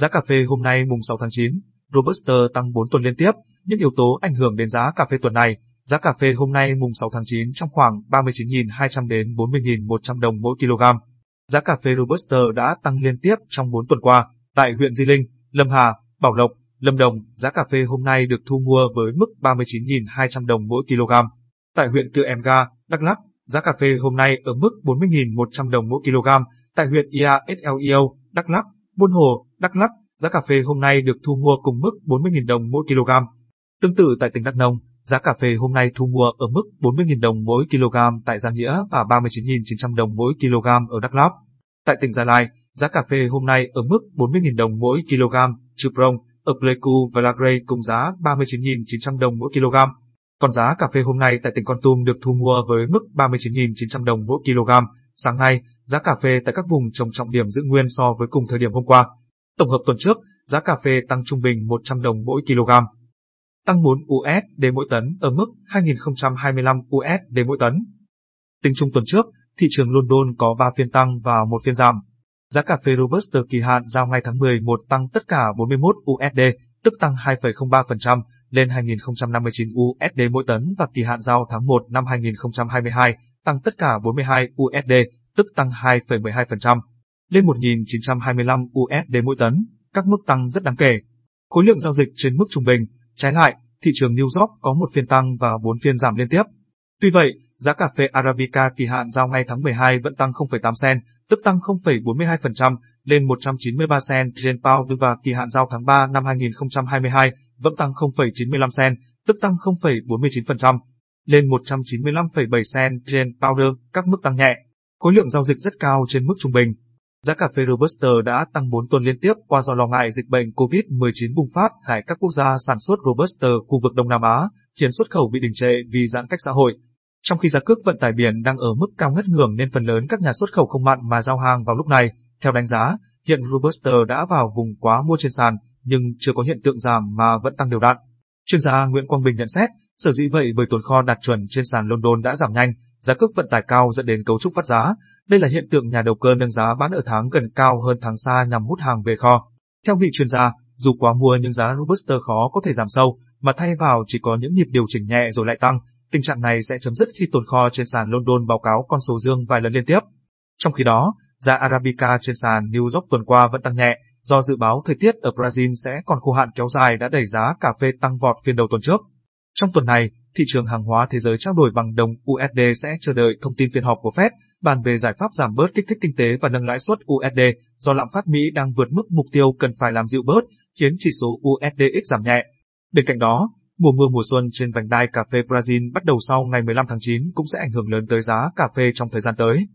Giá cà phê hôm nay mùng 6 tháng 9, Robusta tăng 4 tuần liên tiếp, những yếu tố ảnh hưởng đến giá cà phê tuần này. Giá cà phê hôm nay mùng 6 tháng 9 trong khoảng 39.200 đến 40.100 đồng mỗi kg. Giá cà phê Robusta đã tăng liên tiếp trong 4 tuần qua. Tại huyện Di Linh, Lâm Hà, Bảo Lộc, Lâm Đồng, giá cà phê hôm nay được thu mua với mức 39.200 đồng mỗi kg. Tại huyện Cư Em Ga, Đắk Lắk, giá cà phê hôm nay ở mức 40.100 đồng mỗi kg. Tại huyện Ia SLEO, Đắk Lắk, Buôn Hồ, Đắk Lắk, giá cà phê hôm nay được thu mua cùng mức 40.000 đồng mỗi kg. Tương tự tại tỉnh Đắk Nông, giá cà phê hôm nay thu mua ở mức 40.000 đồng mỗi kg tại Gia Nghĩa và 39.900 đồng mỗi kg ở Đắk Lắk. Tại tỉnh Gia Lai, giá cà phê hôm nay ở mức 40.000 đồng mỗi kg, Chư Prong, ở Pleiku và Lagre cùng giá 39.900 đồng mỗi kg. Còn giá cà phê hôm nay tại tỉnh Con Tum được thu mua với mức 39.900 đồng mỗi kg. Sáng nay, giá cà phê tại các vùng trồng trọng điểm giữ nguyên so với cùng thời điểm hôm qua. Tổng hợp tuần trước, giá cà phê tăng trung bình 100 đồng mỗi kg. Tăng 4 USD mỗi tấn ở mức 2025 USD mỗi tấn. Tính chung tuần trước, thị trường London có 3 phiên tăng và một phiên giảm. Giá cà phê Robusta kỳ hạn giao ngay tháng 11 tăng tất cả 41 USD, tức tăng 2,03% lên 2059 USD mỗi tấn và kỳ hạn giao tháng 1 năm 2022 tăng tất cả 42 USD, tức tăng 2,12% lên 1.925 USD mỗi tấn, các mức tăng rất đáng kể. Khối lượng giao dịch trên mức trung bình, trái lại, thị trường New York có một phiên tăng và 4 phiên giảm liên tiếp. Tuy vậy, giá cà phê Arabica kỳ hạn giao ngay tháng 12 vẫn tăng 0,8 sen, tức tăng 0,42% lên 193 sen trên pound và kỳ hạn giao tháng 3 năm 2022 vẫn tăng 0,95 sen, tức tăng 0,49% lên 195,7 sen trên pound, các mức tăng nhẹ. Khối lượng giao dịch rất cao trên mức trung bình. Giá cà phê Robusta đã tăng 4 tuần liên tiếp qua do lo ngại dịch bệnh COVID-19 bùng phát tại các quốc gia sản xuất Robusta khu vực Đông Nam Á, khiến xuất khẩu bị đình trệ vì giãn cách xã hội. Trong khi giá cước vận tải biển đang ở mức cao ngất ngưỡng nên phần lớn các nhà xuất khẩu không mặn mà giao hàng vào lúc này. Theo đánh giá, hiện Robusta đã vào vùng quá mua trên sàn, nhưng chưa có hiện tượng giảm mà vẫn tăng đều đặn. Chuyên gia Nguyễn Quang Bình nhận xét, sở dĩ vậy bởi tồn kho đạt chuẩn trên sàn London đã giảm nhanh, giá cước vận tải cao dẫn đến cấu trúc vắt giá. Đây là hiện tượng nhà đầu cơ nâng giá bán ở tháng gần cao hơn tháng xa nhằm hút hàng về kho. Theo vị chuyên gia, dù quá mua nhưng giá Robuster khó có thể giảm sâu, mà thay vào chỉ có những nhịp điều chỉnh nhẹ rồi lại tăng. Tình trạng này sẽ chấm dứt khi tồn kho trên sàn London báo cáo con số dương vài lần liên tiếp. Trong khi đó, giá Arabica trên sàn New York tuần qua vẫn tăng nhẹ, do dự báo thời tiết ở Brazil sẽ còn khô hạn kéo dài đã đẩy giá cà phê tăng vọt phiên đầu tuần trước. Trong tuần này, thị trường hàng hóa thế giới trao đổi bằng đồng USD sẽ chờ đợi thông tin phiên họp của Fed bàn về giải pháp giảm bớt kích thích kinh tế và nâng lãi suất USD do lạm phát Mỹ đang vượt mức mục tiêu cần phải làm dịu bớt, khiến chỉ số USDX giảm nhẹ. Bên cạnh đó, mùa mưa mùa xuân trên vành đai cà phê Brazil bắt đầu sau ngày 15 tháng 9 cũng sẽ ảnh hưởng lớn tới giá cà phê trong thời gian tới.